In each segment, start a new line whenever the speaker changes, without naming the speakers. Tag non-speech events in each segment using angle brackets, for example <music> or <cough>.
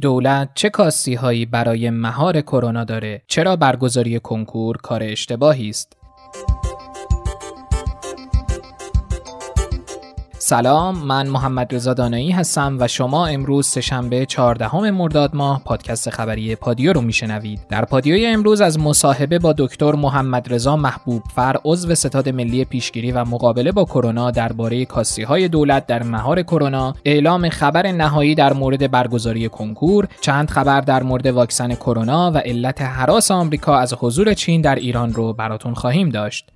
دولت چه کاستی هایی برای مهار کرونا داره؟ چرا برگزاری کنکور کار اشتباهی است؟ سلام من محمد رضا دانایی هستم و شما امروز سهشنبه 14 مرداد ماه پادکست خبری پادیو رو میشنوید. در پادیوی امروز از مصاحبه با دکتر محمد رضا محبوب فر عضو ستاد ملی پیشگیری و مقابله با کرونا درباره کاستی های دولت در مهار کرونا اعلام خبر نهایی در مورد برگزاری کنکور چند خبر در مورد واکسن کرونا و علت حراس آمریکا از حضور چین در ایران رو براتون خواهیم داشت.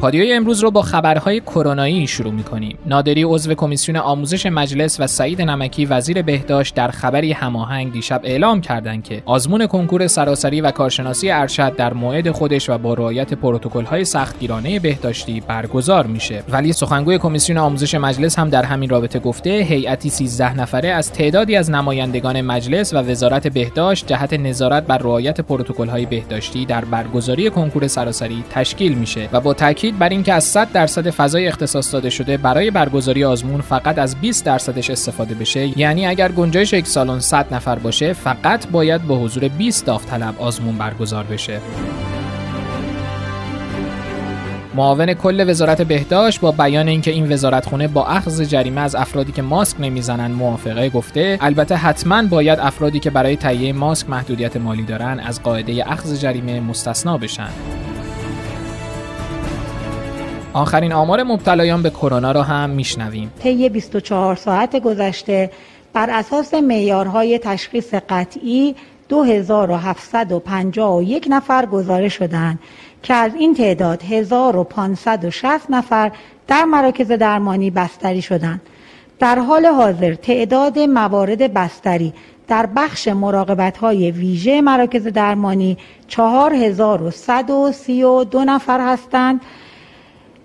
پادیوی امروز رو با خبرهای کرونایی شروع می‌کنیم. نادری عضو کمیسیون آموزش مجلس و سعید نمکی وزیر بهداشت در خبری هماهنگ دیشب اعلام کردند که آزمون کنکور سراسری و کارشناسی ارشد در موعد خودش و با رعایت پروتکل‌های سختگیرانه بهداشتی برگزار میشه. ولی سخنگوی کمیسیون آموزش مجلس هم در همین رابطه گفته هیئتی 13 نفره از تعدادی از نمایندگان مجلس و وزارت بهداشت جهت نظارت بر رعایت پروتکل‌های بهداشتی در برگزاری کنکور سراسری تشکیل میشه و با تاکید تاکید بر اینکه از 100 درصد فضای اختصاص داده شده برای برگزاری آزمون فقط از 20 درصدش استفاده بشه. یعنی اگر گنجایش یک سالن 100 نفر باشه فقط باید با حضور 20 داوطلب آزمون برگزار بشه. معاون کل وزارت بهداشت با بیان اینکه این وزارتخونه با اخذ جریمه از افرادی که ماسک نمی‌زنن موافقه گفته البته حتما باید افرادی که برای تهیه ماسک محدودیت مالی دارن از قاعده اخذ جریمه مستثنا بشن. آخرین آمار مبتلایان به کرونا را هم میشنویم.
طی 24 ساعت گذشته بر اساس معیارهای تشخیص قطعی 2751 نفر گزارش شدند که از این تعداد 1560 نفر در مراکز درمانی بستری شدند. در حال حاضر تعداد موارد بستری در بخش مراقبت های ویژه مراکز درمانی 4132 نفر هستند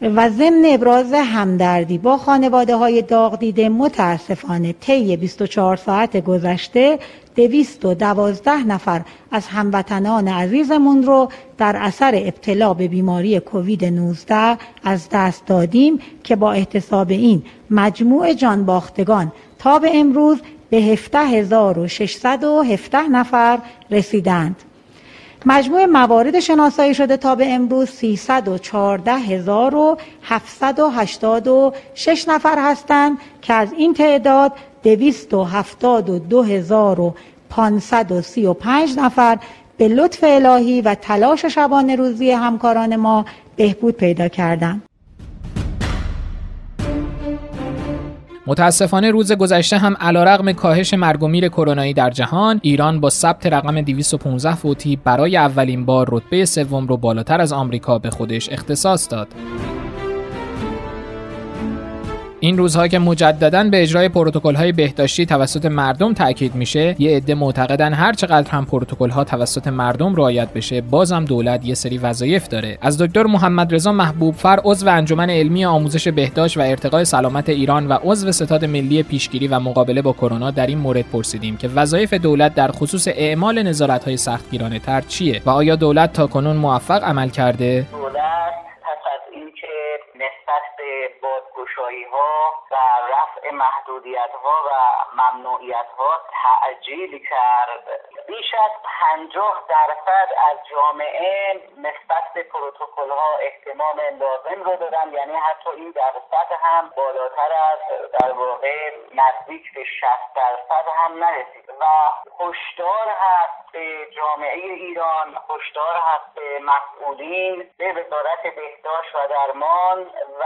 و ضمن ابراز همدردی با خانواده های داغ دیده متاسفانه طی 24 ساعت گذشته دویست و دوازده نفر از هموطنان عزیزمون رو در اثر ابتلا به بیماری کووید 19 از دست دادیم که با احتساب این مجموع جان باختگان تا به امروز به 17617 نفر رسیدند. مجموع موارد شناسایی شده تا به امروز 314786 نفر هستند که از این تعداد 272535 نفر به لطف الهی و تلاش شبانه روزی همکاران ما بهبود پیدا کردند.
متاسفانه روز گذشته هم علیرغم کاهش مرگ و میر کرونایی در جهان ایران با ثبت رقم 215 فوتی برای اولین بار رتبه سوم رو بالاتر از آمریکا به خودش اختصاص داد. این روزها که مجددا به اجرای های بهداشتی توسط مردم تاکید میشه یه عده معتقدن هر چقدر هم ها توسط مردم رعایت بشه بازم دولت یه سری وظایف داره. از دکتر محمد رضا محبوب فر عضو انجمن علمی آموزش بهداشت و ارتقای سلامت ایران و عضو ستاد ملی پیشگیری و مقابله با کرونا در این مورد پرسیدیم که وظایف دولت در خصوص اعمال نظارت های سختگیرانه تر چیه و آیا دولت تا کنون موفق عمل کرده؟
و رفع محدودیت ها و ممنوعیت ها تعجیل کرد. بیش از پنجاه درصد از جامعه نسبت به پروتکل ها احتمام لازم رو دادن. یعنی حتی این درصد هم بالاتر از در واقع نزدیک به 60 درصد هم نرسید. و هشدار هست به جامعه ایران هشدار هست به مسئولین به وزارت بهداشت و درمان و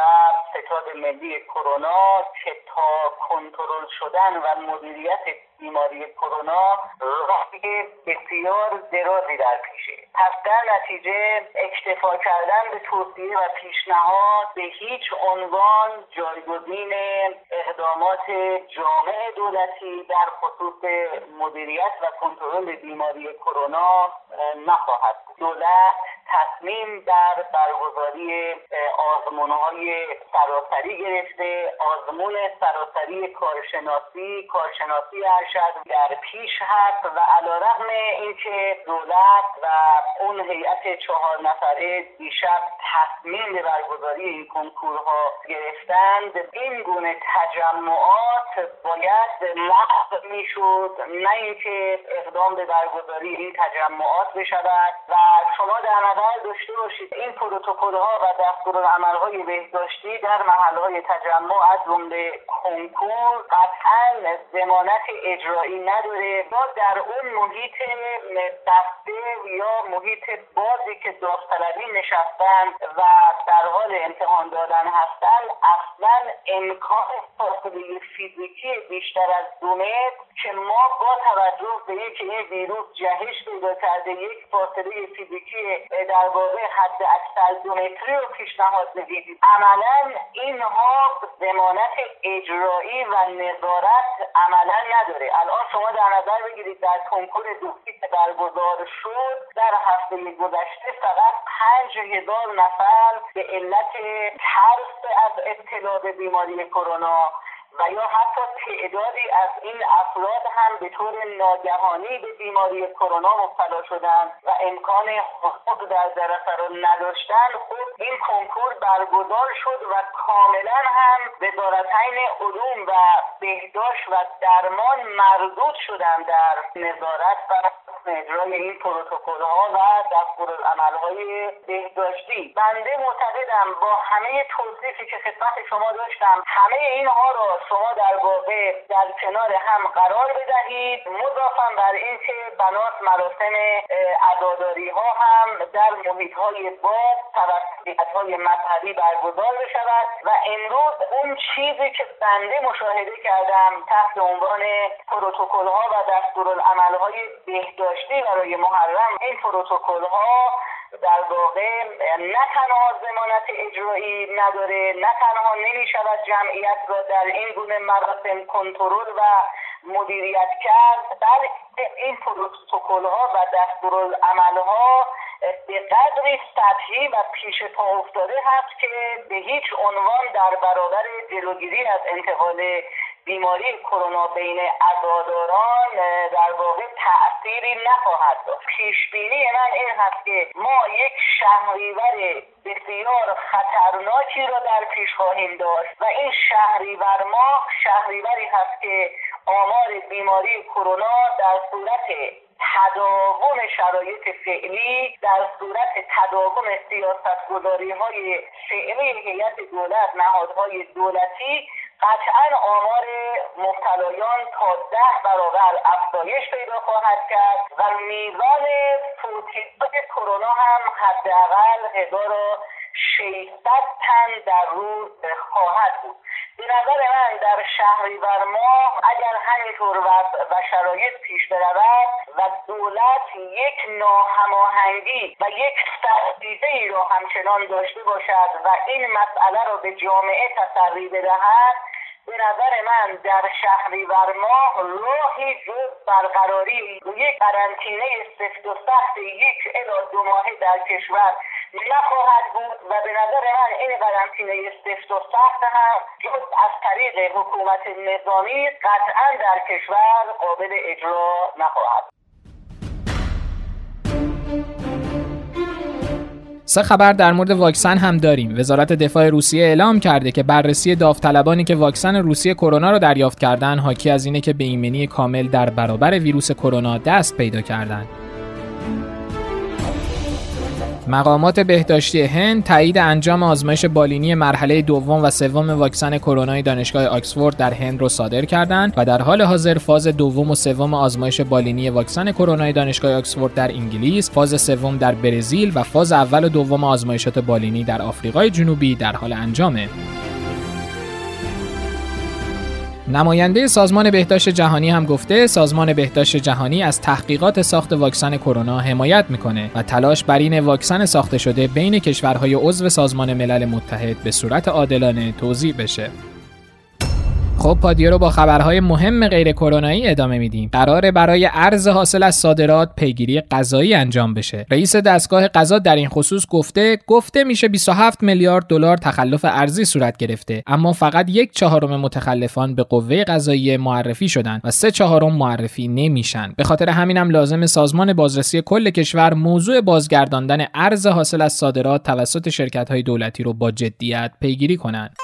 ستاد ملی کرونا که تا کنترل شدن و مدیریت بیماری کرونا راهی بسیار درازی در پیشه. پس در نتیجه اکتفا کردن به توصیه و پیشنهاد به هیچ عنوان جایگزین اقدامات جامع دولتی در خصوص مدیریت و کنترل بیماری کرونا نخواهد بود. دولت تصمیم در برگزاری آزمون های سراسری گرفته آزمون سراسری کارشناسی کارشناسی ارشد در پیش هست و علا رقم اینکه دولت و اون هیئت چهار نفره دیشب تصمیم به برگزاری این کنکورها گرفتند. این گونه تجمعات باید لغو می‌شد نه اینکه اقدام به برگزاری این تجمعات بشود. و شما در نظر داشته باشید این پروتکل ها و دستورالعمل های بهداشتی در محل های تجمع از جمله کنکور قطعا زمانت اجرایی نداره. ما در اون محیط بسته یا محیط بازی که داوطلبی نشستن و در حال امتحان دادن هستن اصلا امکان فاصله فیزیکی بیشتر از دو متر که ما با توجه به اینکه این ویروس جهش پیدا کرده یک فاصله فیزیکی در واقع حد اکثر دو متری رو پیشنهاد می‌دید عملا اینها ضمانت اجرایی و نظارت عملا نداره. الان شما در نظر بگیرید در کنکور دوستی که برگزار شد در هفته گذشته فقط پنج هزار نفر به علت ترس از ابتلا به بیماری کرونا و یا حتی تعدادی از این افراد هم به طور ناگهانی به بیماری کرونا مبتلا شدن و امکان خود در جلسه رو نداشتن خود این کنکور برگزار شد و کاملا هم وزارتین علوم و بهداشت و درمان مردود شدن در نظارت و اجرای این پروتکل ها و دستورالعمل های بهداشتی. بنده معتقدم با همه توصیفی که خدمت شما داشتم همه اینها را شما در واقع در کنار هم قرار بدهید. مضافا بر اینکه بنات مراسم عزاداری ها هم در محیط های باز توسط های مذهبی برگزار بشود و امروز اون چیزی که بنده مشاهده کردم تحت عنوان پروتکل ها و دستورالعمل های بهداشتی برای محرم این پروتکل ها در واقع نه تنها زمانت اجرایی نداره نه تنها نمی شود جمعیت را در این گونه مراسم کنترل و مدیریت کرد بلکه این پروتکل ها و دستورالعمل ها به قدری سطحی و پیش پا افتاده هست که به هیچ عنوان در برابر جلوگیری از انتقال بیماری کرونا بین عزاداران در واقع تأثیری نخواهد داشت. پیش بینی من این هست که ما یک شهریور بسیار خطرناکی را در پیش خواهیم داشت و این شهریور ماه شهریوری هست که آمار بیماری کرونا در صورت تداوم شرایط فعلی در صورت تداوم سیاست گذاری های فعلی هیئت دولت نهادهای دولتی قطعا آمار مبتلایان تا ده برابر افزایش پیدا خواهد کرد و میزان فوتیات کرونا هم حداقل هزار 600 تن در روز خواهد بود. به نظر من در شهریور ماه اگر همینطور و شرایط پیش برود و دولت یک ناهماهنگی و یک سختگیری ای را همچنان داشته باشد و این مسئله را به جامعه تسری بدهد به نظر من در شهریور ماه راهی جز برقراری یک قرنطینه سفت و سخت یک الی دو ماهه در کشور نخواهد بود و به نظر من این قرنطینه سفت و سخت هم جز از طریق حکومت نظامی قطعا در کشور قابل اجرا نخواهد
سه خبر در مورد واکسن هم داریم. وزارت دفاع روسیه اعلام کرده که بررسی داوطلبانی که واکسن روسیه کرونا را دریافت کردند حاکی از اینه که به ایمنی کامل در برابر ویروس کرونا دست پیدا کردند. مقامات بهداشتی هند تایید انجام آزمایش بالینی مرحله دوم و سوم واکسن کرونای دانشگاه آکسفورد در هند را صادر کردند و در حال حاضر فاز دوم و سوم آزمایش بالینی واکسن کرونای دانشگاه آکسفورد در انگلیس، فاز سوم در برزیل و فاز اول و دوم آزمایشات بالینی در آفریقای جنوبی در حال انجامه. نماینده سازمان بهداشت جهانی هم گفته سازمان بهداشت جهانی از تحقیقات ساخت واکسن کرونا حمایت می‌کنه و تلاش بر این واکسن ساخته شده بین کشورهای عضو سازمان ملل متحد به صورت عادلانه توزیع بشه. خب پادیو رو با خبرهای مهم غیر کرونایی ادامه میدیم. قراره برای ارز حاصل از صادرات پیگیری غذایی انجام بشه. رئیس دستگاه غذا در این خصوص گفته گفته میشه 27 میلیارد دلار تخلف ارزی صورت گرفته. اما فقط یک چهارم متخلفان به قوه قضایی معرفی شدن و سه چهارم معرفی نمیشن. به خاطر همینم لازم سازمان بازرسی کل کشور موضوع بازگرداندن ارز حاصل از صادرات توسط شرکت های دولتی رو با جدیت پیگیری کنند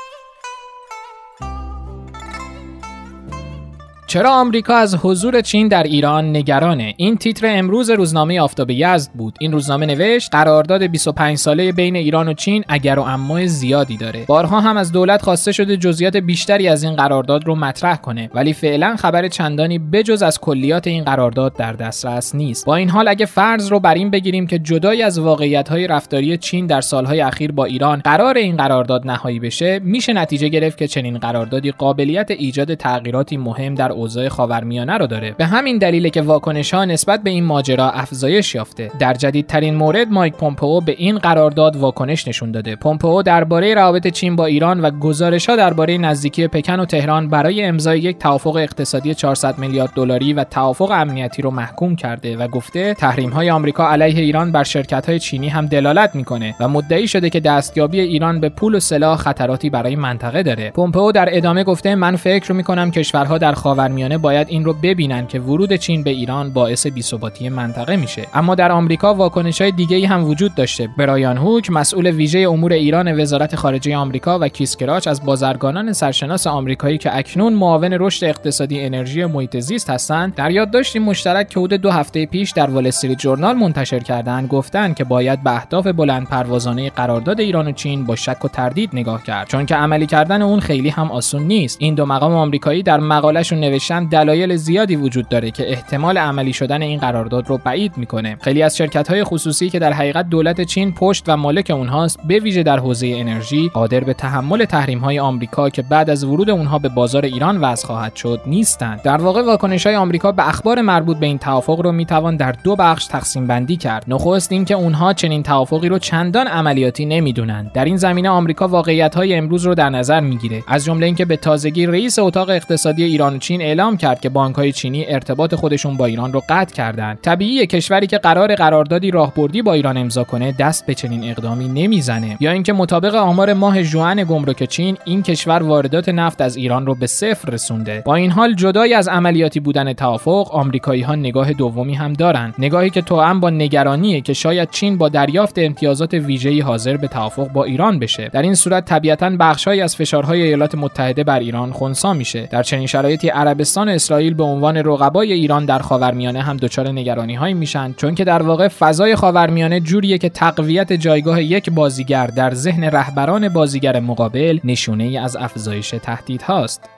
چرا آمریکا از حضور چین در ایران نگرانه؟ این تیتر امروز روزنامه آفتاب یزد بود. این روزنامه نوشت قرارداد 25 ساله بین ایران و چین اگر و اما زیادی داره. بارها هم از دولت خواسته شده جزئیات بیشتری از این قرارداد رو مطرح کنه ولی فعلا خبر چندانی بجز از کلیات این قرارداد در دسترس نیست. با این حال اگه فرض رو بر این بگیریم که جدای از واقعیت رفتاری چین در سالهای اخیر با ایران قرار این قرارداد نهایی بشه میشه نتیجه گرفت که چنین قراردادی قابلیت ایجاد تغییراتی مهم در اوضاع خاورمیانه رو داره. به همین دلیل که واکنش ها نسبت به این ماجرا افزایش یافته. در جدیدترین مورد مایک پومپئو به این قرارداد واکنش نشون داده. پومپئو درباره روابط چین با ایران و گزارش ها درباره نزدیکی پکن و تهران برای امضای یک توافق اقتصادی 400 میلیارد دلاری و توافق امنیتی رو محکوم کرده و گفته تحریم های آمریکا علیه ایران بر شرکت های چینی هم دلالت می‌کنه و مدعی شده که دستیابی ایران به پول و سلاح خطراتی برای منطقه داره. پومپئو در ادامه گفته من فکر می‌کنم کشورها در خاور خاورمیانه باید این رو ببینن که ورود چین به ایران باعث بی‌ثباتی منطقه میشه. اما در آمریکا واکنش های دیگه ای هم وجود داشته. برایان هوک مسئول ویژه امور ایران وزارت خارجه آمریکا و کیت کراچ از بازرگانان سرشناس آمریکایی که اکنون معاون رشد اقتصادی انرژی محیط زیست هستند در یادداشتی مشترک که حدود دو هفته پیش در وال استریت جورنال منتشر کردند گفتند که باید به اهداف بلند پروازانه قرارداد ایران و چین با شک و تردید نگاه کرد. چون که عملی کردن اون خیلی هم آسون نیست. این دو مقام آمریکایی در مقالهشون نوشتن دلایل زیادی وجود داره که احتمال عملی شدن این قرارداد رو بعید می‌کنه. خیلی از شرکت های خصوصی که در حقیقت دولت چین پشت و مالک اونهاست به ویژه در حوزه انرژی قادر به تحمل تحریم های آمریکا که بعد از ورود اونها به بازار ایران وضع خواهد شد نیستند. در واقع واکنش های آمریکا به اخبار مربوط به این توافق رو می‌توان در دو بخش تقسیم بندی کرد. نخست اینکه اونها چنین توافقی رو چندان عملیاتی نمی‌دونند. در این زمینه آمریکا واقعیت های امروز رو در نظر می‌گیره. از جمله اینکه به تازگی رئیس اتاق اقتصادی ایران و چین اعلام کرد که بانک های چینی ارتباط خودشون با ایران رو قطع کردند طبیعیه کشوری که قرار قراردادی راهبردی با ایران امضا کنه دست به چنین اقدامی نمی‌زنه. یا اینکه مطابق آمار ماه ژوئن گمرک چین این کشور واردات نفت از ایران رو به صفر رسونده. با این حال جدای از عملیاتی بودن توافق آمریکایی ها نگاه دومی هم دارند نگاهی که توأم با نگرانیه که شاید چین با دریافت امتیازات ویژه‌ای حاضر به توافق با ایران بشه. در این صورت طبیعتا بخشهایی از فشارهای ایالات متحده بر ایران خنثی میشه. در چنین شرایطی عربستان و اسرائیل به عنوان رقبای ایران در خاورمیانه هم دچار نگرانی هایی میشن چون که در واقع فضای خاورمیانه جوریه که تقویت جایگاه یک بازیگر در ذهن رهبران بازیگر مقابل نشونه ای از افزایش تهدید هاست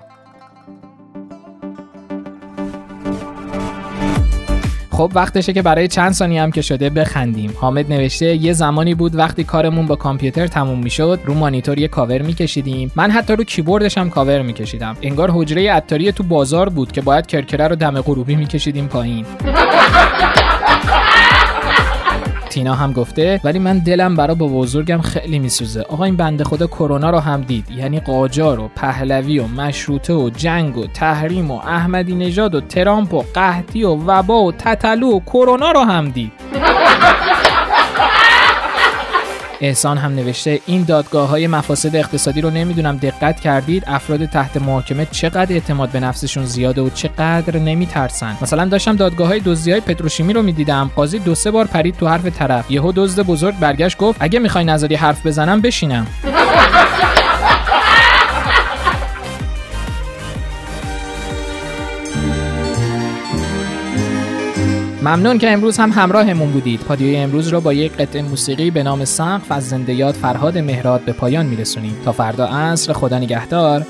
خب وقتشه که برای چند ثانیه هم که شده بخندیم. حامد نوشته یه زمانی بود وقتی کارمون با کامپیوتر تموم می‌شد رو مانیتور یه کاور میکشیدیم. من حتی رو کیبوردش هم کاور میکشیدم. انگار حجره عطاری تو بازار بود که باید کرکره رو دم غروبی میکشیدیم پایین. <laughs> تینا هم گفته ولی من دلم برا با بزرگم خیلی میسوزه. آقا این بنده خدا کرونا رو هم دید. یعنی قاجار و پهلوی و مشروطه و جنگ و تحریم و احمدی نژاد و ترامپ و قحطی و وبا و تتلو و کرونا رو هم دید. احسان هم نوشته این دادگاه های مفاسد اقتصادی رو نمی‌دونم دقت کردید افراد تحت محاکمه چقدر اعتماد به نفسشون زیاده و چقدر نمیترسن. مثلا داشتم دادگاه های دزدی های پتروشیمی رو می‌دیدم قاضی دو سه بار پرید تو حرف طرف. یهو دزد بزرگ برگشت گفت اگه می‌خوای نظری حرف بزنم بشینم. ممنون که امروز هم همراهمون بودید. پادیوی امروز رو با یک قطعه موسیقی به نام سقف از زنده یاد فرهاد مهراد به پایان میرسونیم. تا فردا عصر خدا نگهدار.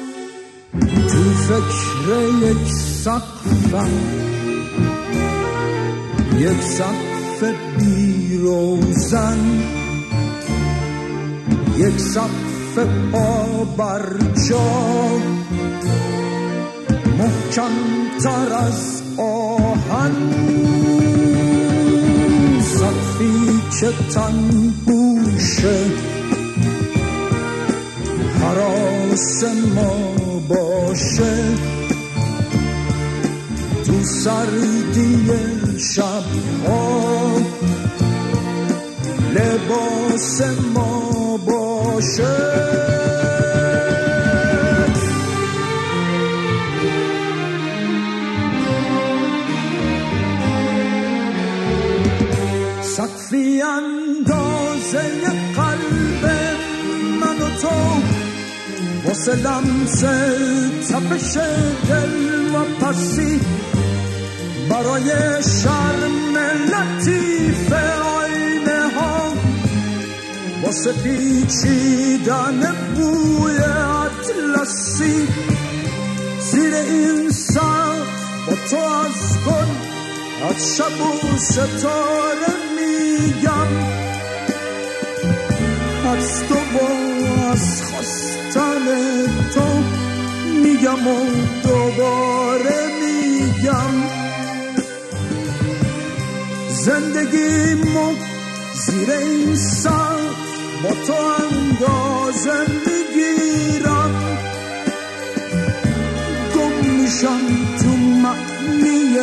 از آهن. که تن بوشه حراس ما
باشه. تو سردی شب ها لباس ما باشه. تو واسه لمس تپش دل و پسی برای شرم لطیف آینه ها واسه پیچیدن بوی اطلسی زیر این سر با تو از گل از شب و ستاره میگم. از تو از خواستن تو میگم و دوباره میگم. زندگیمو زیر این سر با تو اندازه می‌گیرم. گم میشم تو معنی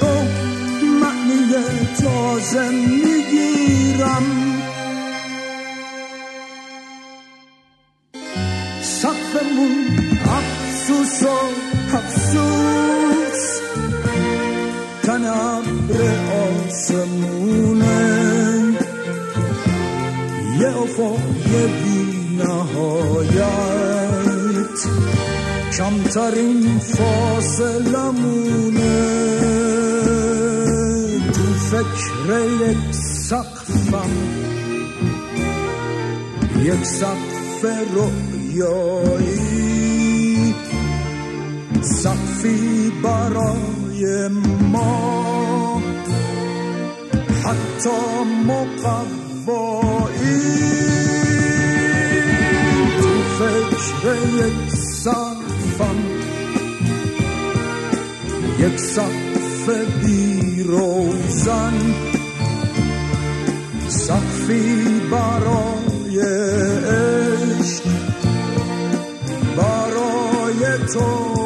تو معنی تازه می‌گیرم. آسمونه یه افق بی نهایت کمترین فاصلمونه. تو فکر یک سقفم یک سقف رویایی سقفی برای ما. حتی مقوایی. تو فکر یک سقفم یک سقف بی روزن سقفی برای عشق. برای تو.